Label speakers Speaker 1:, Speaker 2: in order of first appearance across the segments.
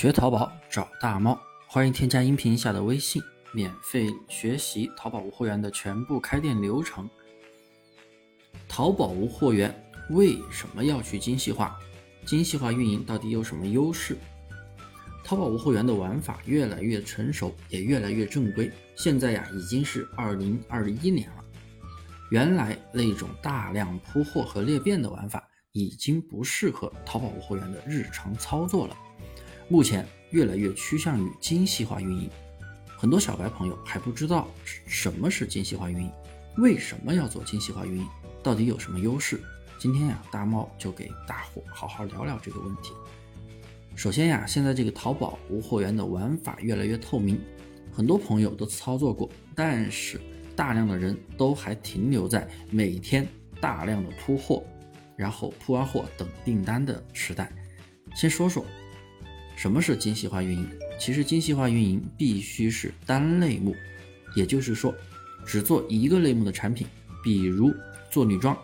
Speaker 1: 学淘宝找大猫，欢迎添加音频下的微信，免费学习淘宝无货源的全部开店流程。淘宝无货源为什么要去精细化？精细化运营到底有什么优势？淘宝无货源的玩法越来越成熟，也越来越正规。现在呀，已经是二零二一年了。原来那种大量铺货和裂变的玩法，已经不适合淘宝无货源的日常操作了。目前越来越趋向于精细化运营，很多小白朋友还不知道什么是精细化运营，为什么要做精细化运营，到底有什么优势？今天呀，大猫就给大伙好好聊聊这个问题。首先呀，现在这个淘宝无货源的玩法越来越透明，很多朋友都操作过，但是大量的人都还停留在每天大量的铺货，然后铺完货等订单的时代。先说说。什么是精细化运营？其实精细化运营必须是单类目，也就是说，只做一个类目的产品。比如做女装，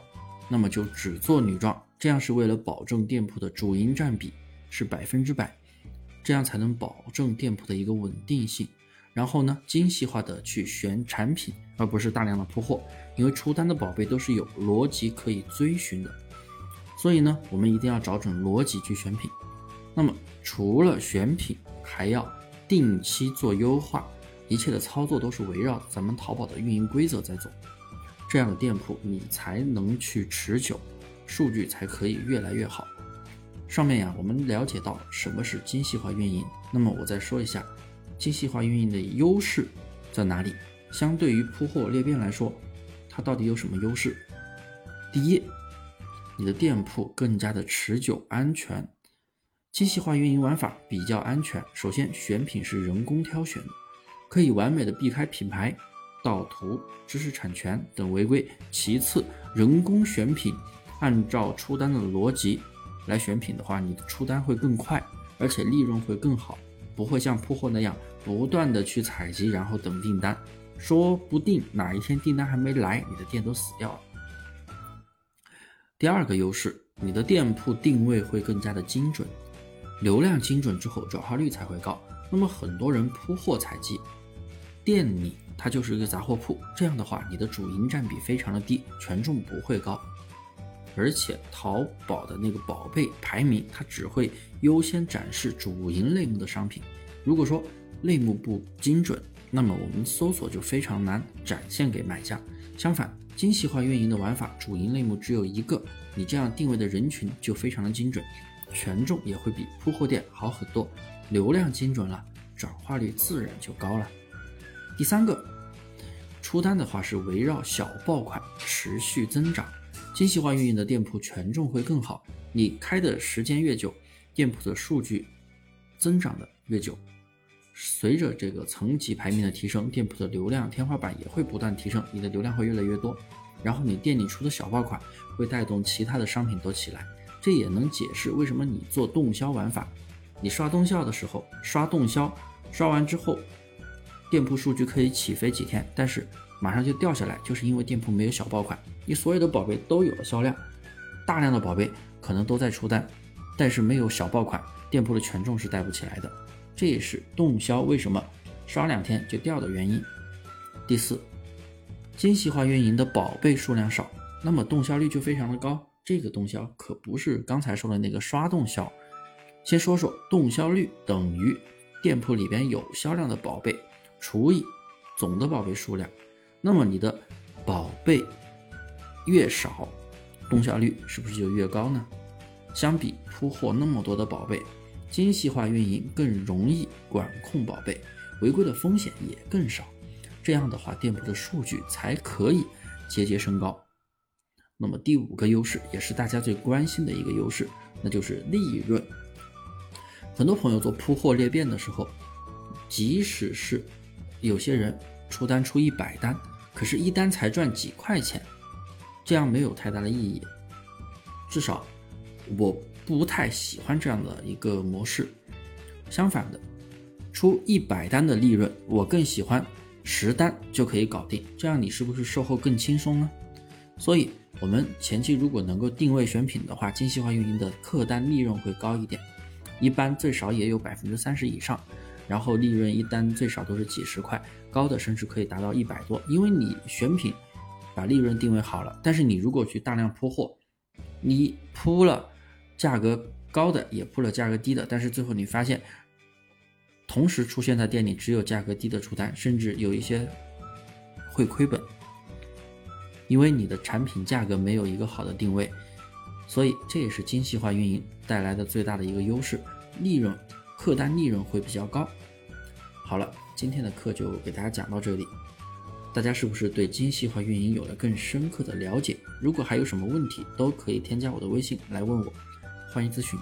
Speaker 1: 那么就只做女装，这样是为了保证店铺的主营占比是百分之百，这样才能保证店铺的一个稳定性。然后呢，精细化的去选产品，而不是大量的铺货，因为出单的宝贝都是有逻辑可以追寻的，所以呢，我们一定要找准逻辑去选品。那么，除了选品，还要定期做优化，一切的操作都是围绕咱们淘宝的运营规则在走，这样的店铺你才能去持久，数据才可以越来越好。上面呀，我们了解到什么是精细化运营，那么我再说一下精细化运营的优势在哪里？相对于铺货裂变来说，它到底有什么优势？第一，你的店铺更加的持久安全。精细化运营玩法比较安全。首先，选品是人工挑选的，可以完美的避开品牌、盗图、知识产权等违规。其次，人工选品，按照出单的逻辑来选品的话，你的出单会更快，而且利润会更好，不会像铺货那样不断的去采集，然后等订单，说不定哪一天订单还没来，你的店都死掉了。第二个优势，你的店铺定位会更加的精准。流量精准之后，转化率才会高。那么很多人铺货采集，店里它就是一个杂货铺，这样的话，你的主营占比非常的低，权重不会高。而且淘宝的那个宝贝排名，它只会优先展示主营类目的商品。如果说类目不精准，那么我们搜索就非常难展现给买家。相反，精细化运营的玩法，主营类目只有一个，你这样定位的人群就非常的精准。权重也会比铺货店好很多，流量精准了，转化率自然就高了。第三个，出单的话是围绕小爆款持续增长，精细化运营的店铺权重会更好。你开的时间越久，店铺的数据增长的越久，随着这个层级排名的提升，店铺的流量天花板也会不断提升，你的流量会越来越多。然后你店里出的小爆款会带动其他的商品都起来。这也能解释为什么你做动销玩法，你刷动销的时候刷动销，刷完之后，店铺数据可以起飞几天，但是马上就掉下来，就是因为店铺没有小爆款。你所有的宝贝都有了销量，大量的宝贝可能都在出单，但是没有小爆款，店铺的权重是带不起来的。这也是动销为什么刷两天就掉的原因。第四，精细化运营的宝贝数量少，那么动销率就非常的高。这个动销可不是刚才说的那个刷动销。先说说动销率等于店铺里边有销量的宝贝除以总的宝贝数量。那么你的宝贝越少，动销率是不是就越高呢？相比铺货那么多的宝贝，精细化运营更容易管控宝贝，违规的风险也更少。这样的话，店铺的数据才可以节节升高。那么第五个优势，也是大家最关心的一个优势，那就是利润。很多朋友做铺货裂变的时候，即使是有些人出单出一百单，可是一单才赚几块钱，这样没有太大的意义。至少我不太喜欢这样的一个模式。相反的，出一百单的利润，我更喜欢十单就可以搞定，这样你是不是售后更轻松呢？所以。我们前期如果能够定位选品的话，精细化运营的客单利润会高一点，一般最少也有百分之三十以上，然后利润一单最少都是几十块，高的甚至可以达到一百多。因为你选品把利润定位好了，但是你如果去大量铺货，你铺了价格高的，也铺了价格低的，但是最后你发现，同时出现在店里只有价格低的出单，甚至有一些会亏本。因为你的产品价格没有一个好的定位，所以这也是精细化运营带来的最大的一个优势，利润客单利润会比较高。好了，今天的课就给大家讲到这里，大家是不是对精细化运营有了更深刻的了解？如果还有什么问题，都可以添加我的微信来问我，欢迎咨询。